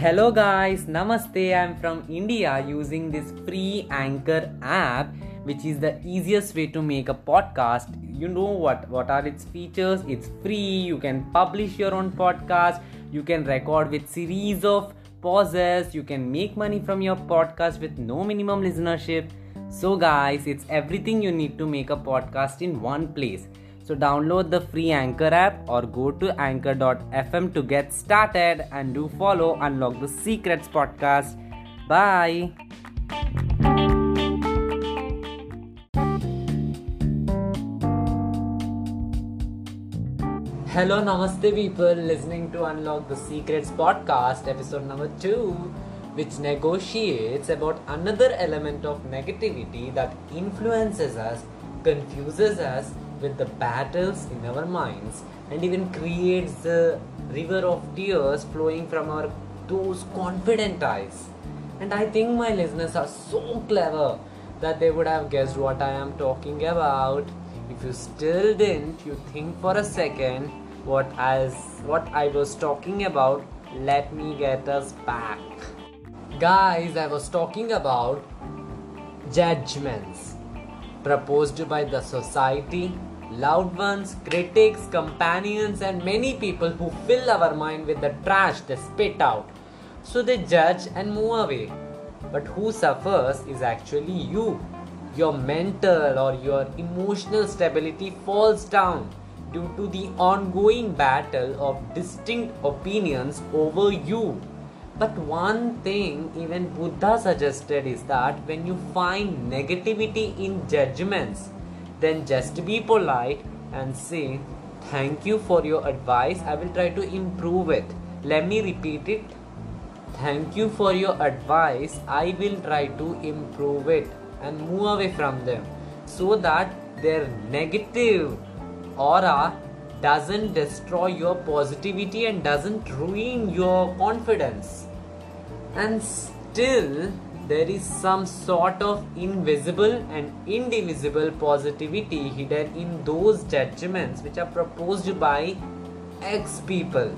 Hello guys, Namaste. I'm from India using this free Anchor app, which is the easiest way to make a podcast. You know what what are its features? It's free. You can publish your own podcast. You can record with series of pauses. You can make money from your podcast with no minimum listenership. So guys, it's everything you need to make a podcast in one place. So download the free Anchor app or go to anchor.fm to get started and do follow Unlock the Secrets podcast. Bye. Hello, namaste, people listening to Unlock the Secrets podcast, episode number two, which negotiates about another element of negativity that influences us, confuses us with the battles in our minds, and even creates the river of tears flowing from our those confident eyes. And I think my listeners are so clever that they would have guessed what I am talking about. If you still didn't, you think for a second what as what I was talking about. Let me get us back. Guys, I was talking about judgments proposed by the society, loved ones, critics, companions, and many people who fill our mind with the trash they spit out. So they judge and move away. But who suffers is actually you. Your mental or your emotional stability falls down due to the ongoing battle of distinct opinions over you. But one thing even Buddha suggested is that when you find negativity in judgments, then just be polite and say, Thank you for your advice. I will try to improve it. Let me repeat it. Thank you for your advice. I will try to improve it and move away from them so that their negative aura doesn't destroy your positivity and doesn't ruin your confidence. And still, there is some sort of invisible and indivisible positivity hidden in those judgments which are proposed by X people.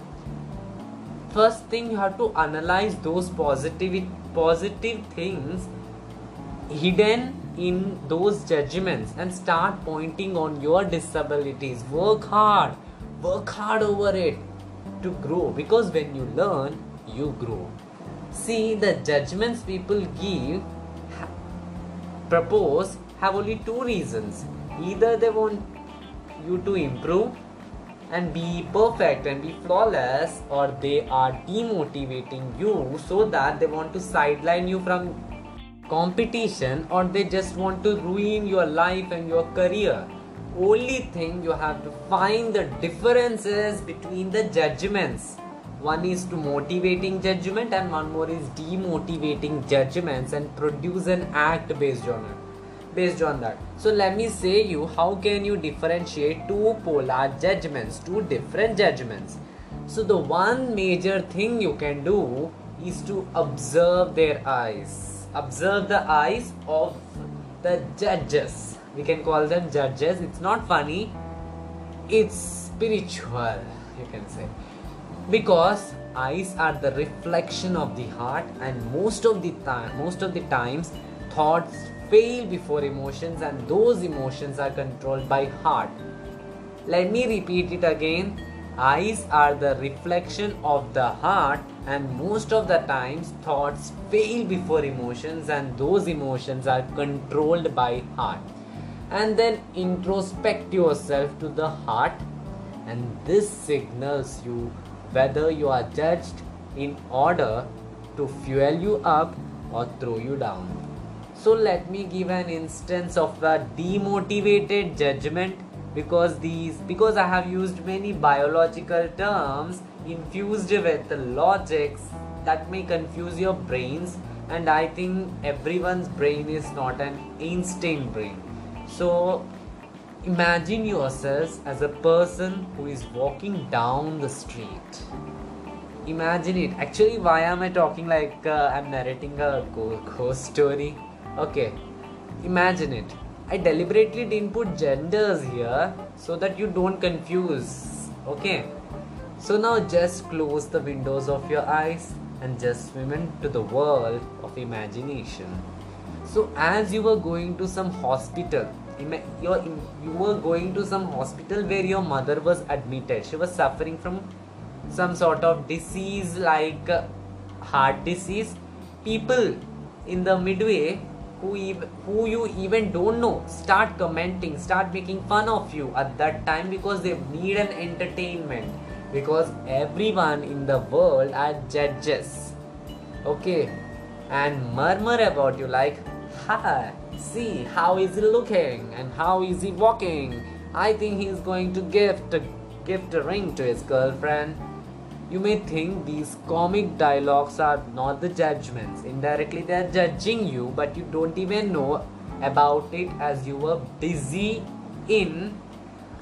First thing, you have to analyze those positive positive things hidden in those judgments and start pointing on your disabilities. Work hard, work hard over it to grow because when you learn, you grow. See, the judgments people give, ha- propose, have only two reasons. Either they want you to improve and be perfect and be flawless, or they are demotivating you so that they want to sideline you from competition or they just want to ruin your life and your career. Only thing you have to find the differences between the judgments. One is to motivating judgment and one more is demotivating judgments and produce an act based on it. Based on that. So let me say you how can you differentiate two polar judgments, two different judgments. So the one major thing you can do is to observe their eyes observe the eyes of the judges. We can call them judges. It's not funny, it's spiritual, you can say. Because eyes are the reflection of the heart, and most of the time, most of the times, thoughts fail before emotions, and those emotions are controlled by heart. Let me repeat it again. Eyes are the reflection of the heart, and most of the times thoughts fail before emotions, and those emotions are controlled by heart. And then introspect yourself to the heart, and this signals you whether you are judged in order to fuel you up or throw you down. So, let me give an instance of a demotivated judgment because these because i have used many biological terms infused with the logics that may confuse your brains and i think everyone's brain is not an einstein brain so imagine yourself as a person who is walking down the street imagine it actually why am i talking like uh, i'm narrating a ghost story okay imagine it I deliberately didn't put genders here so that you don't confuse. Okay. So now just close the windows of your eyes and just swim into the world of imagination. So, as you were going to some hospital, you were going to some hospital where your mother was admitted. She was suffering from some sort of disease like uh, heart disease. People in the midway who even, who you even don't know start commenting start making fun of you at that time because they need an entertainment because everyone in the world are judges okay and murmur about you like hi see how is he looking and how is he walking i think he's going to gift a, gift a ring to his girlfriend you may think these comic dialogues are not the judgments. Indirectly, they are judging you, but you don't even know about it as you were busy in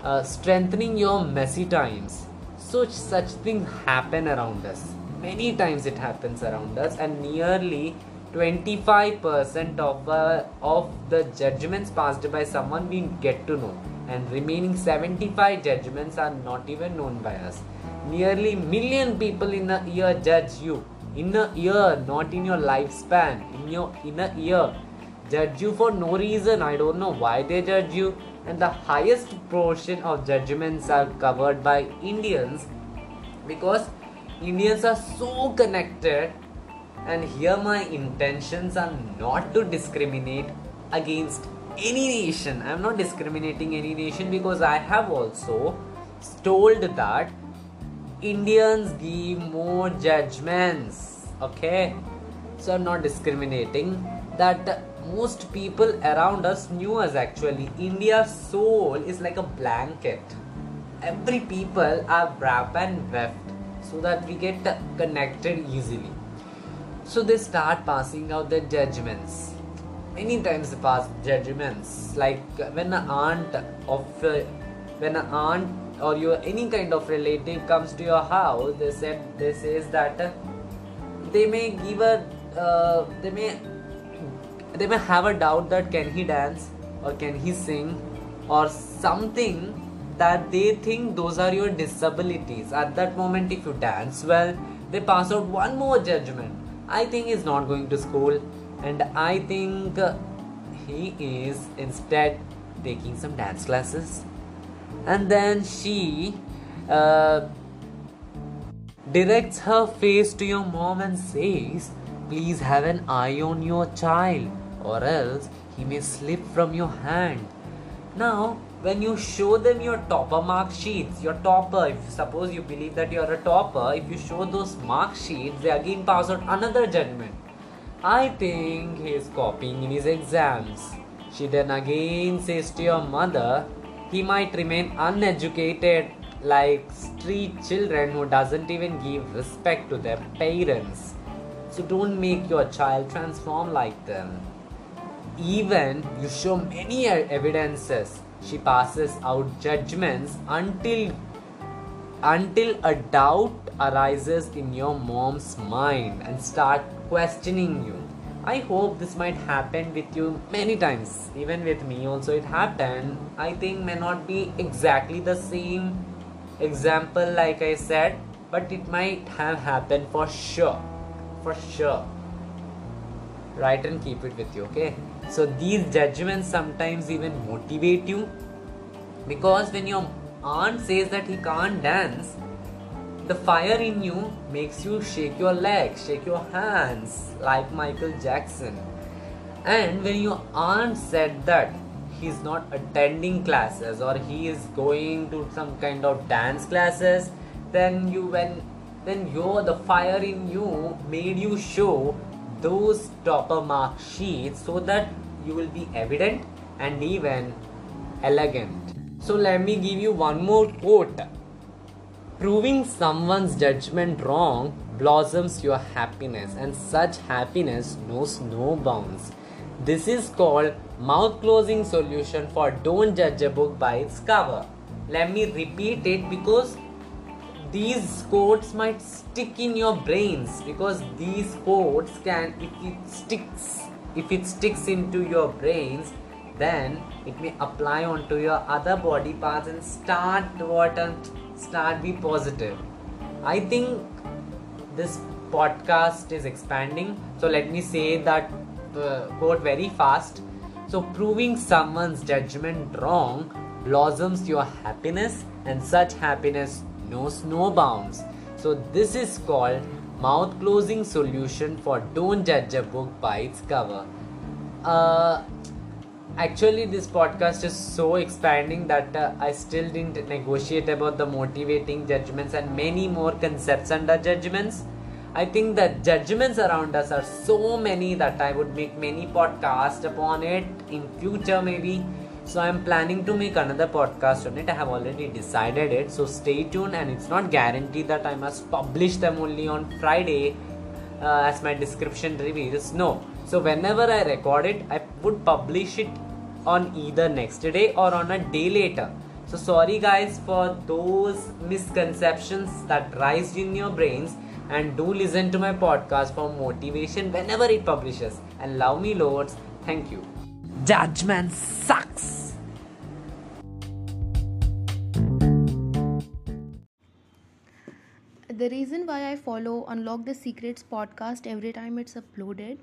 uh, strengthening your messy times. Such such things happen around us. Many times it happens around us, and nearly 25% of uh, of the judgments passed by someone we get to know, and remaining 75 judgments are not even known by us. Nearly million people in a year judge you. In a year not in your lifespan. In your in a year judge you for no reason. I don't know why they judge you. And the highest portion of judgments are covered by indians. Because indians are so connected and here my intentions are not to discriminate against any nation i'm not discriminating any nation because i have also told that Indians give more judgments. Okay, so I'm not discriminating. That most people around us knew us actually. India's soul is like a blanket. Every people are wrapped and weft so that we get connected easily. So they start passing out their judgments. Many times they pass judgments. Like when an aunt of uh, when an aunt or your any kind of relative comes to your house they said they says that uh, they may give a uh, they may they may have a doubt that can he dance or can he sing or something that they think those are your disabilities at that moment if you dance well they pass out one more judgment i think he's not going to school and i think he is instead taking some dance classes and then she uh, directs her face to your mom and says, Please have an eye on your child, or else he may slip from your hand. Now, when you show them your topper mark sheets, your topper, if suppose you believe that you are a topper, if you show those mark sheets, they again pass out another judgment. I think he is copying in his exams. She then again says to your mother, he might remain uneducated like street children who doesn't even give respect to their parents so don't make your child transform like them even you show many evidences she passes out judgments until until a doubt arises in your mom's mind and start questioning you I hope this might happen with you many times. Even with me also it happened. I think may not be exactly the same example like I said, but it might have happened for sure. For sure. Write and keep it with you, okay? So these judgments sometimes even motivate you because when your aunt says that he can't dance, the fire in you makes you shake your legs, shake your hands like Michael Jackson. And when your aunt said that he's not attending classes or he is going to some kind of dance classes, then you when then your the fire in you made you show those topper mark sheet so that you will be evident and even elegant. So let me give you one more quote Proving someone's judgment wrong blossoms your happiness, and such happiness knows no bounds. This is called mouth closing solution for don't judge a book by its cover. Let me repeat it because these quotes might stick in your brains because these quotes can if it sticks if it sticks into your brains then it may apply onto your other body parts and start what and start be positive i think this podcast is expanding. So let me say that uh, quote very fast. So proving someone's judgment wrong blossoms your happiness, and such happiness no bounds. So this is called mouth closing solution for don't judge a book by its cover. Uh, actually this podcast is so expanding that uh, i still didn't negotiate about the motivating judgments and many more concepts under judgments i think that judgments around us are so many that i would make many podcasts upon it in future maybe so i'm planning to make another podcast on it i have already decided it so stay tuned and it's not guaranteed that i must publish them only on friday uh, as my description reveals no so whenever i record it i would publish it on either next day or on a day later. So, sorry guys for those misconceptions that rise in your brains and do listen to my podcast for motivation whenever it publishes. And love me loads. Thank you. Judgment sucks. The reason why I follow Unlock the Secrets podcast every time it's uploaded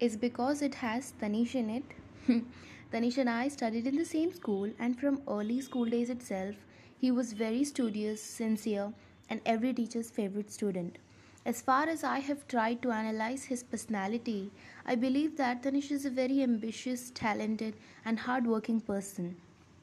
is because it has Tanish in it. Tanish and I studied in the same school, and from early school days itself, he was very studious, sincere, and every teacher's favorite student. As far as I have tried to analyze his personality, I believe that Tanish is a very ambitious, talented, and hardworking person.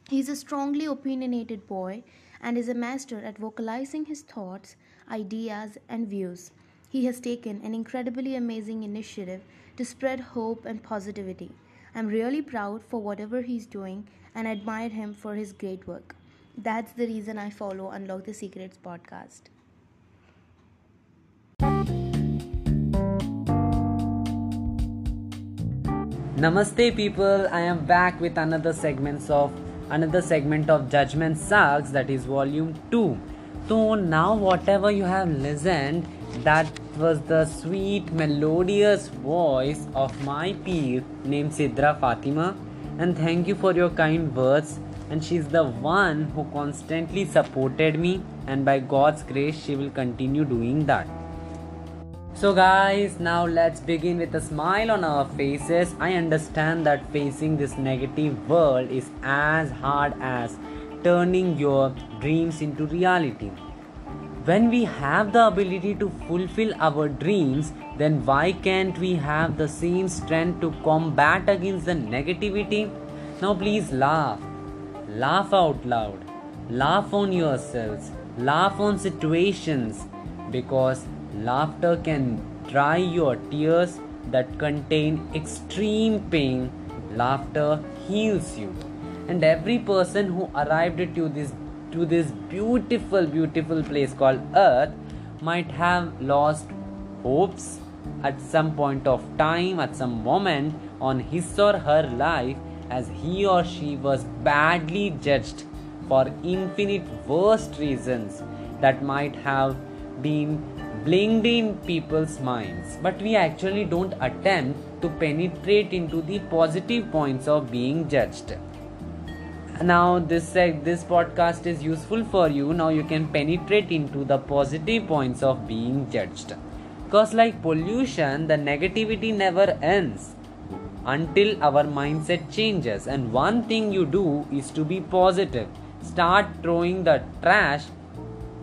He is a strongly opinionated boy and is a master at vocalizing his thoughts, ideas, and views. He has taken an incredibly amazing initiative to spread hope and positivity. I'm really proud for whatever he's doing and admire him for his great work. That's the reason I follow Unlock the Secrets podcast. Namaste people, I am back with another segments of another segment of Judgment Sucks that is volume 2. So now whatever you have listened that was the sweet, melodious voice of my peer named Sidra Fatima. And thank you for your kind words. And she's the one who constantly supported me, and by God's grace, she will continue doing that. So, guys, now let's begin with a smile on our faces. I understand that facing this negative world is as hard as turning your dreams into reality when we have the ability to fulfill our dreams, then why can't we have the same strength to combat against the negativity? Now, please laugh. Laugh out loud. Laugh on yourselves. Laugh on situations because laughter can dry your tears that contain extreme pain. Laughter heals you. And every person who arrived you this to this beautiful, beautiful place called Earth might have lost hopes at some point of time, at some moment on his or her life, as he or she was badly judged for infinite worst reasons that might have been blinked in people's minds. But we actually don't attempt to penetrate into the positive points of being judged now this uh, this podcast is useful for you. Now you can penetrate into the positive points of being judged. Because like pollution the negativity never ends until our mindset changes. And one thing you do is to be positive. Start throwing the trash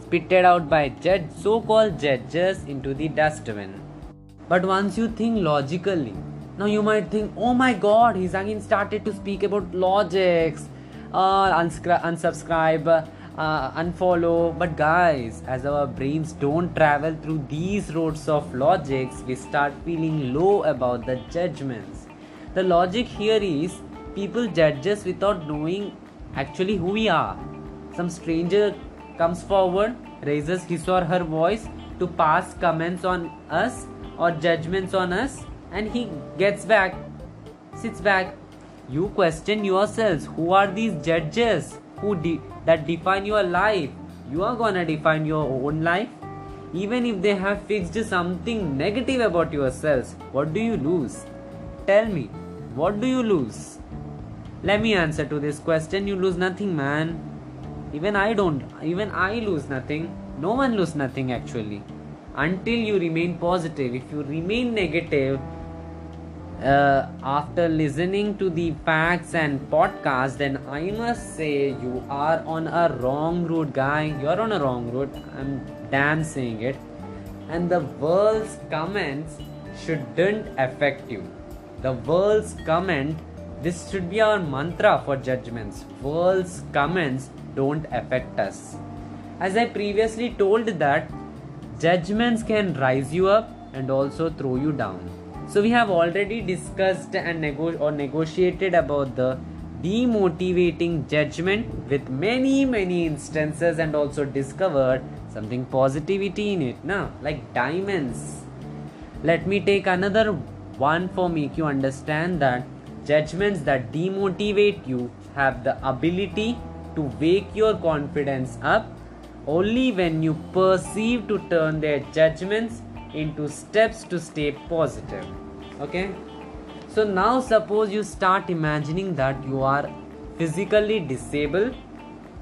spitted out by judge so-called judges into the dustbin. But once you think logically now you might think oh my god he's again started to speak about logics uh, unscri- unsubscribe, uh, unfollow. But guys, as our brains don't travel through these roads of logics, we start feeling low about the judgments. The logic here is people judge us without knowing actually who we are. Some stranger comes forward, raises his or her voice to pass comments on us or judgments on us, and he gets back, sits back, you question yourselves. Who are these judges who de- that define your life? You are gonna define your own life. Even if they have fixed something negative about yourselves what do you lose? Tell me what do you lose? Let me answer to this question. You lose nothing man. Even i don't even i lose nothing. No one lose nothing actually. Until you remain positive. If you remain negative, uh, after listening to the facts and podcast, then I must say you are on a wrong road guy. You're on a wrong road I'm damn saying it. And the world's comments shouldn't affect you. The world's comment, this should be our mantra for judgments. World's comments don't affect us. As I previously told that judgments can rise you up and also throw you down so we have already discussed and nego- or negotiated about the demotivating judgment with many many instances and also discovered something positivity in it now like diamonds. Let me take another one for make you understand that judgments that demotivate you have the ability to wake your confidence up only when you perceive to turn their judgments into steps to stay positive. Okay? So now suppose you start imagining that you are physically disabled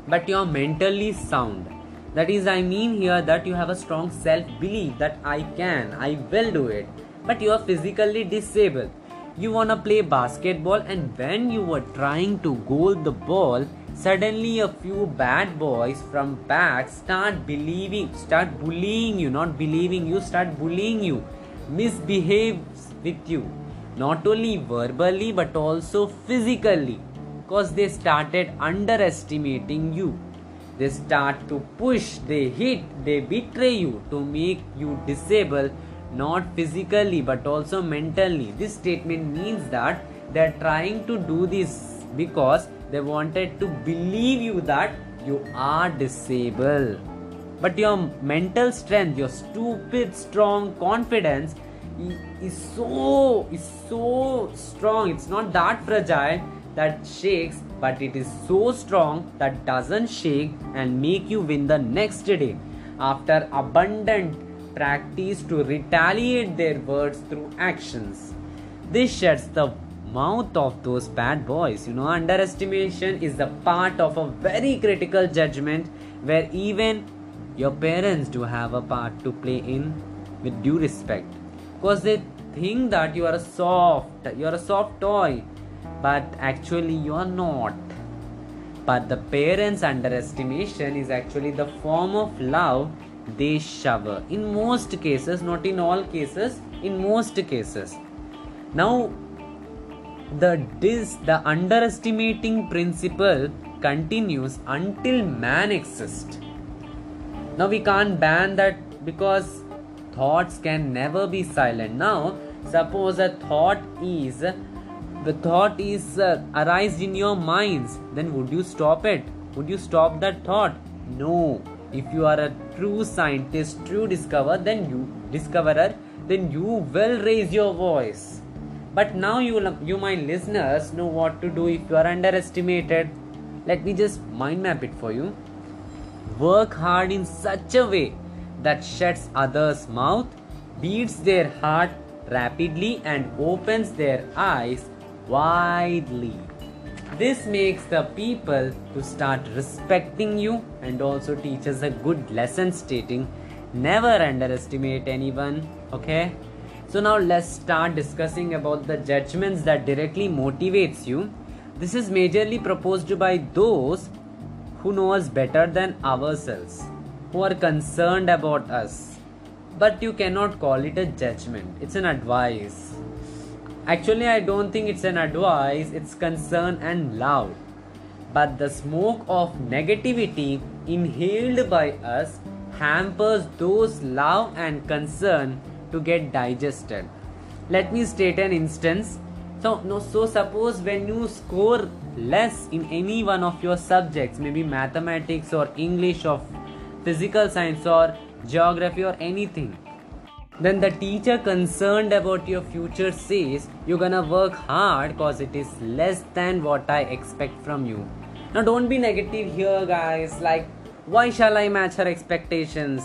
but you are mentally sound. That is i mean here that you have a strong self belief that i can i will do it but you are physically disabled. You want to play basketball and when you were trying to goal the ball Suddenly, a few bad boys from back start believing, start bullying you, not believing you, start bullying you, misbehaves with you, not only verbally but also physically, because they started underestimating you. They start to push, they hit, they betray you to make you disable, not physically but also mentally. This statement means that they are trying to do this because they wanted to believe you that you are disabled. But your mental strength, your stupid strong confidence is so is so strong. It's not that fragile that shakes, but it is so strong that doesn't shake and make you win the next day after abundant practice to retaliate their words through actions. This sheds the mouth of those bad boys. You know, underestimation is the part of a very critical judgment where even your parents do have a part to play in with due respect. Because they think that you are a soft, you are a soft toy, but actually you are not. But the parents' underestimation is actually the form of love they shower. In most cases, not in all cases, in most cases. Now, the dis the underestimating principle continues until man exists. Now we can't ban that because thoughts can never be silent. Now suppose a thought is the thought is uh, arise in your minds then would you stop it? Would you stop that thought? No. If you are a true scientist true discoverer then you discoverer then you will raise your voice but now you you my listeners know what to do if you are underestimated. Let me just mind map it for you. Work hard in such a way that shuts others mouth beats their heart rapidly and opens their eyes widely. This makes the people to start respecting you and also teaches a good lesson stating never underestimate anyone okay so now let's start discussing about the judgments that directly motivates you. This is majorly proposed by those who know us better than ourselves, who are concerned about us. But you cannot call it a judgment. It's an advice. Actually, I don't think it's an advice, it's concern and love. But the smoke of negativity inhaled by us hampers those love and concern to get digested. Let me state an instance. So, no, so suppose when you score less in any one of your subjects, maybe mathematics or English or physical science or geography or anything, then the teacher concerned about your future says you're gonna work hard cause it is less than what I expect from you. Now don't be negative here guys like why shall I match her expectations?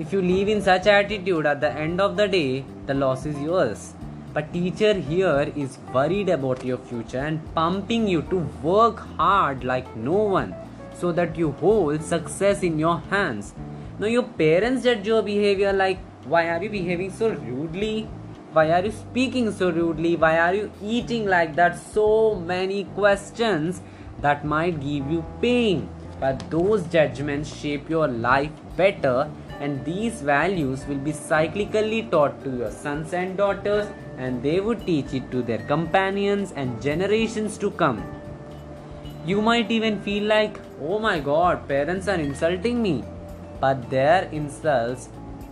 If you live in such attitude at the end of the day, the loss is yours. But teacher here is worried about your future and pumping you to work hard like no one so that you hold success in your hands. Now your parents judge your behavior like why are you behaving so rudely why are you speaking so rudely why are you eating like that so many questions that might give you pain but those judgments shape your life better and these values will be cyclically taught to your sons and daughters and they would teach it to their companions and generations to come you might even feel like, oh my god, parents are insulting me. But their insults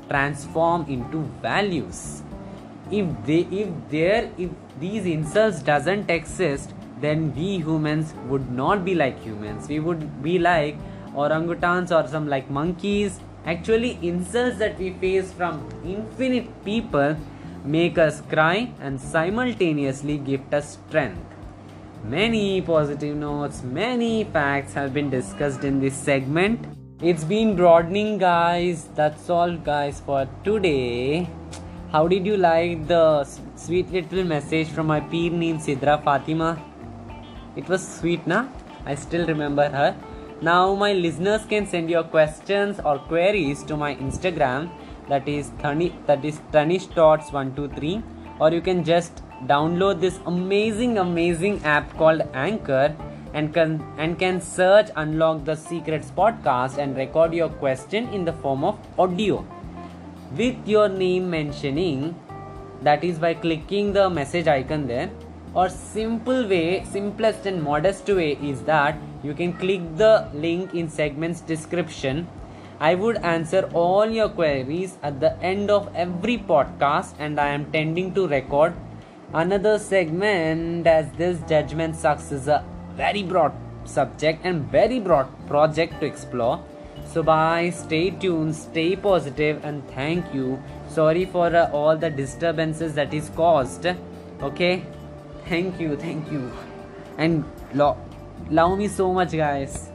transform into values. If they if there if these insults doesn't exist, then we humans would not be like humans. We would be like orangutans or some like monkeys. Actually, insults that we face from infinite people make us cry and simultaneously gift us strength. Many positive notes, many facts have been discussed in this segment. It's been broadening, guys. That's all, guys, for today. How did you like the sweet little message from my peer named Sidra Fatima? It was sweet, na? I still remember her. Now, my listeners can send your questions or queries to my Instagram. That is Thani, that is Tanish Thoughts 123 or you can just download this amazing amazing app called anchor and can and can search unlock the secrets podcast and record your question in the form of audio. With your name mentioning that is by clicking the message icon there or simple way simplest and modest way is that you can click the link in segment's description. I would answer all your queries at the end of every podcast and i am tending to record another segment as this judgment sucks is a very broad subject and very broad project to explore. So bye stay tuned stay positive and thank you. Sorry for uh, all the disturbances that is caused. Okay thank you thank you and lo- love me so much guys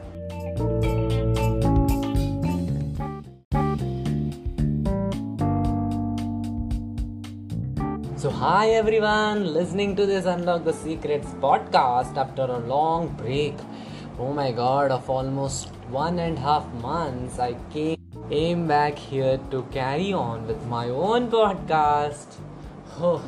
So, hi everyone, listening to this Unlock the Secrets podcast after a long break. Oh my god, of almost one and a half months, I came back here to carry on with my own podcast. Oh,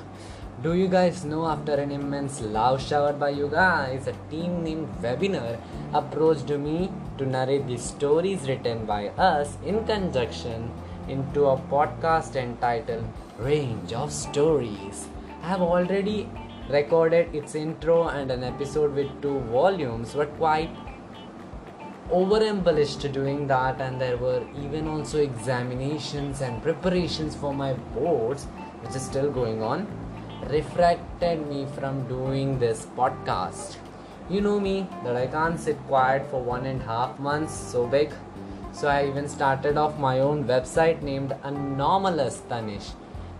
do you guys know after an immense love shower by you guys, a team named Webinar approached me to narrate the stories written by us in conjunction into a podcast entitled range of stories. I have already recorded its intro and an episode with two volumes, but quite over embellished doing that, and there were even also examinations and preparations for my boards, which is still going on, refracted me from doing this podcast. You know me that I can't sit quiet for one and a half months, so big. So I even started off my own website named Anomalous Tanish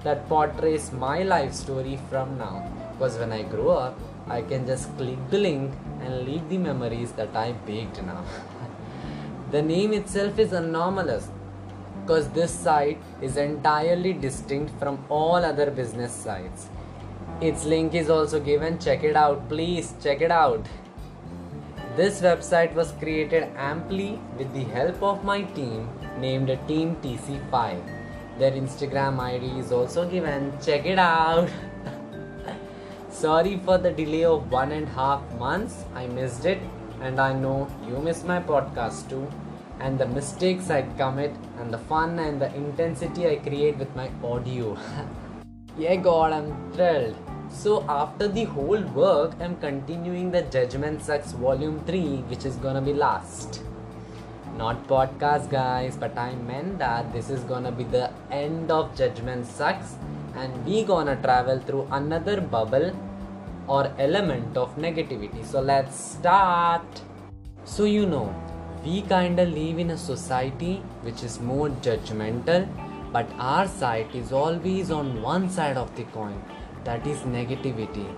that portrays my life story from now. Because when I grow up, I can just click the link and leave the memories that I baked now. the name itself is anomalous because this site is entirely distinct from all other business sites. Its link is also given. Check it out, please. Check it out. This website was created amply with the help of my team named Team TC5 their Instagram ID is also given. Check it out. Sorry for the delay of one and a half months. I missed it, and I know you miss my podcast too. And the mistakes I commit, and the fun and the intensity I create with my audio. yeah, God, I'm thrilled. So, after the whole work, I'm continuing the Judgment Sucks Volume 3, which is gonna be last. Not podcast guys but i meant that this is gonna be the end of judgment sucks and we gonna travel through another bubble or element of negativity. So let's start. So you know we kinda live in a society which is more judgmental but our side is always on one side of the coin that is negativity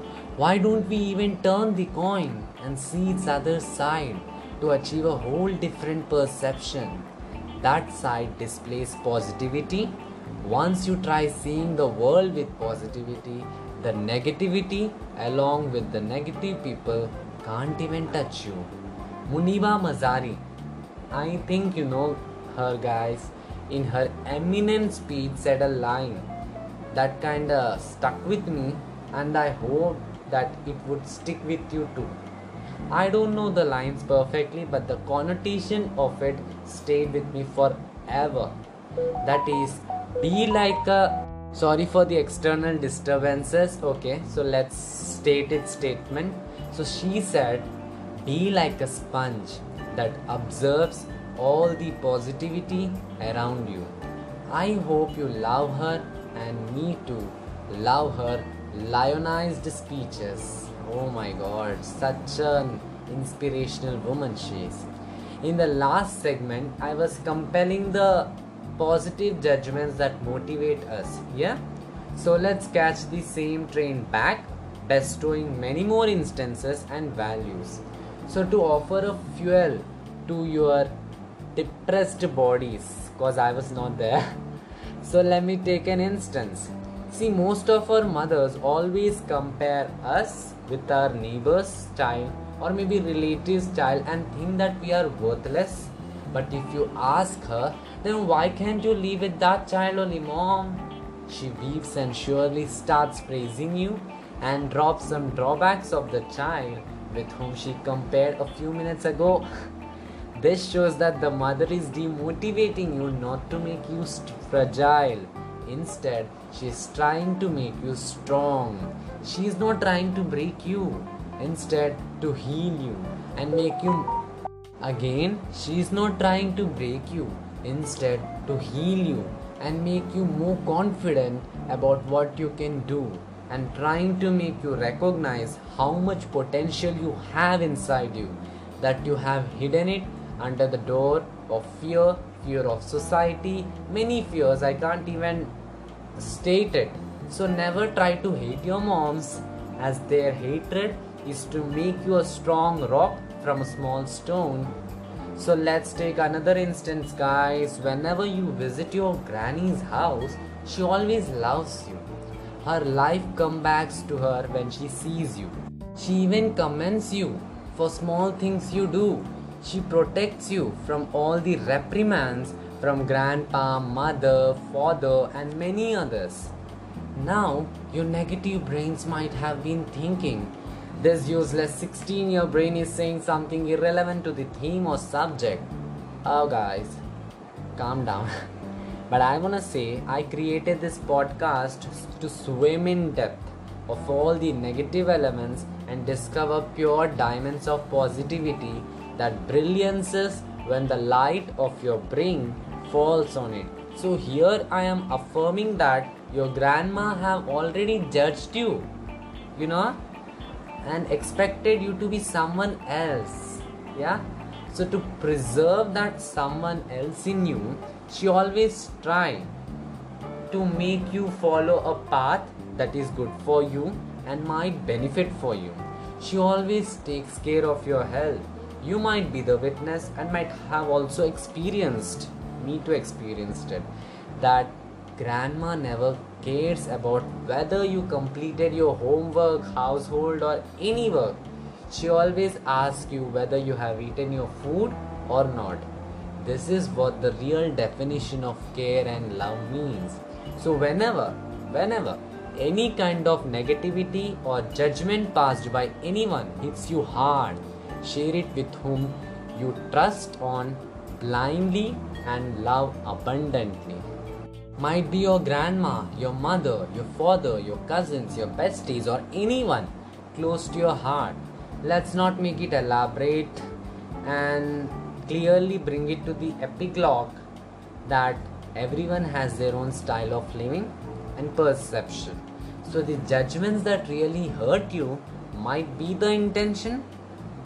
why don't we even turn the coin and see its other side to achieve a whole different perception. That side displays positivity. Once you try seeing the world with positivity, the negativity along with the negative people can't even touch you. Muniba Mazari, I think you know her, guys. In her eminent speech said a line that kind of stuck with me and I hope that it would stick with you too. I don't know the lines perfectly, but the connotation of it stayed with me forever. That is, be like a. Sorry for the external disturbances. Okay, so let's state its statement. So she said, be like a sponge that observes all the positivity around you. I hope you love her and me too. Love her lionized speeches. Oh my god, such an inspirational woman she is. In the last segment, I was compelling the positive judgments that motivate us. Yeah? So let's catch the same train back, bestowing many more instances and values. So, to offer a fuel to your depressed bodies, because I was not there. So, let me take an instance. See, most of our mothers always compare us with our neighbor's child or maybe relative's child and think that we are worthless. But if you ask her, then why can't you live with that child only, mom? She weeps and surely starts praising you and drops some drawbacks of the child with whom she compared a few minutes ago. This shows that the mother is demotivating you not to make you fragile. Instead, she is trying to make you strong. She is not trying to break you. Instead, to heal you and make you. Again, she is not trying to break you. Instead, to heal you and make you more confident about what you can do and trying to make you recognize how much potential you have inside you that you have hidden it under the door of fear fear of society many fears i can't even state it so never try to hate your moms as their hatred is to make you a strong rock from a small stone so let's take another instance guys whenever you visit your granny's house she always loves you her life comes back to her when she sees you. She even commends you for small things you do. She protects you from all the reprimands from grandpa, mother, father, and many others. Now, your negative brains might have been thinking, this useless 16 year brain is saying something irrelevant to the theme or subject. Oh, guys, calm down. But I want to say, I created this podcast to swim in depth of all the negative elements and discover pure diamonds of positivity that brilliances when the light of your brain falls on it. So here I am affirming that your grandma have already judged you, you know, and expected you to be someone else. Yeah. So to preserve that someone else in you, she always try to make you follow a path that is good for you and might benefit for you she always takes care of your health you might be the witness and might have also experienced me to experienced it that grandma never cares about whether you completed your homework household or any work she always asks you whether you have eaten your food or not this is what the real definition of care and love means. So, whenever, whenever any kind of negativity or judgment passed by anyone hits you hard, share it with whom you trust on blindly and love abundantly. Might be your grandma, your mother, your father, your cousins, your besties, or anyone close to your heart. Let's not make it elaborate and clearly bring it to the epilogue that everyone has their own style of living and perception. So, the judgments that really hurt you might be the intention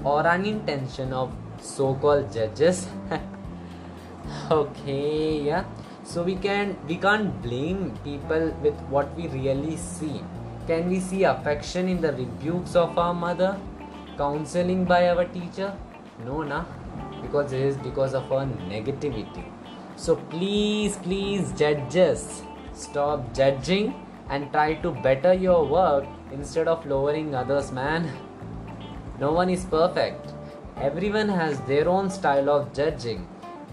or unintention of so called judges. okay, yeah. So we can we can't blame people with what we really see. Can we see affection in the rebukes of our mother? Counseling by our teacher? No, na because it is because of our negativity so please please judges stop judging and try to better your work instead of lowering others man no one is perfect everyone has their own style of judging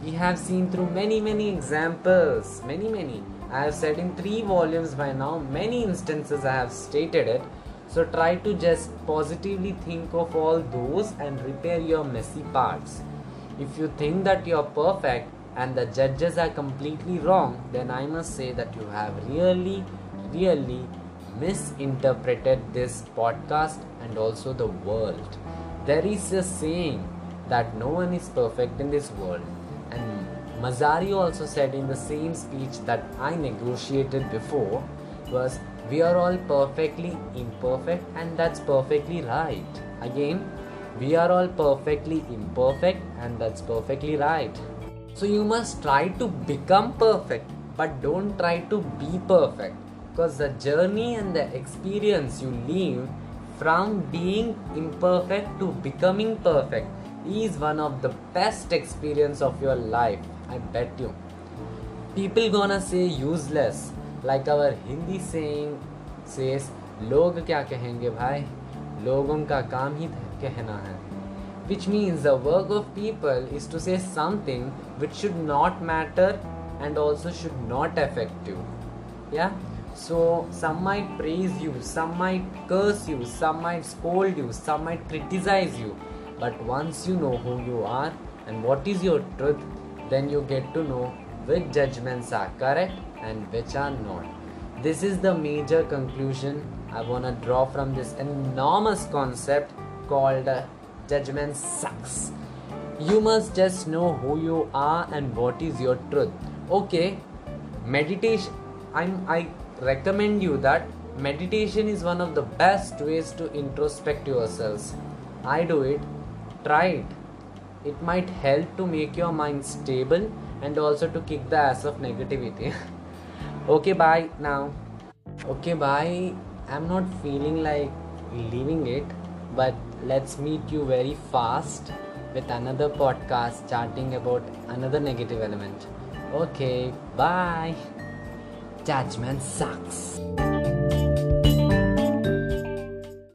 We have seen through many, many examples, many, many. I have said in three volumes by now, many instances I have stated it. So try to just positively think of all those and repair your messy parts. If you think that you're perfect and the judges are completely wrong, then I must say that you have really, really misinterpreted this podcast and also the world. There is a saying that no one is perfect in this world, and Mazzari also said in the same speech that I negotiated before was we are all perfectly imperfect and that's perfectly right. Again, we are all perfectly imperfect and that's perfectly right. So you must try to become perfect but don't try to be perfect because the journey and the experience you live from being imperfect to becoming perfect is one of the best experience of your life i bet you people gonna say useless like our hindi saying says log kya kahenge bhai logon ka kaam hi कहना है which means the work of people is to say something which should not matter and also should not affect you yeah So some might praise you some might curse you some might scold you some might criticize you but once you know who you are and what is your truth then you get to know which judgments are correct and which are not this is the major conclusion i want to draw from this enormous concept called uh, judgment sucks. You must just know who you are and what is your truth. Okay, meditation. I'm, I recommend you that meditation is one of the best ways to introspect yourselves. I do it. Try it. It might help to make your mind stable and also to kick the ass of negativity. okay, bye now. Okay, bye. I'm not feeling like leaving it but let's meet you very fast with another podcast chatting about another negative element. Okay, bye. Judgment sucks.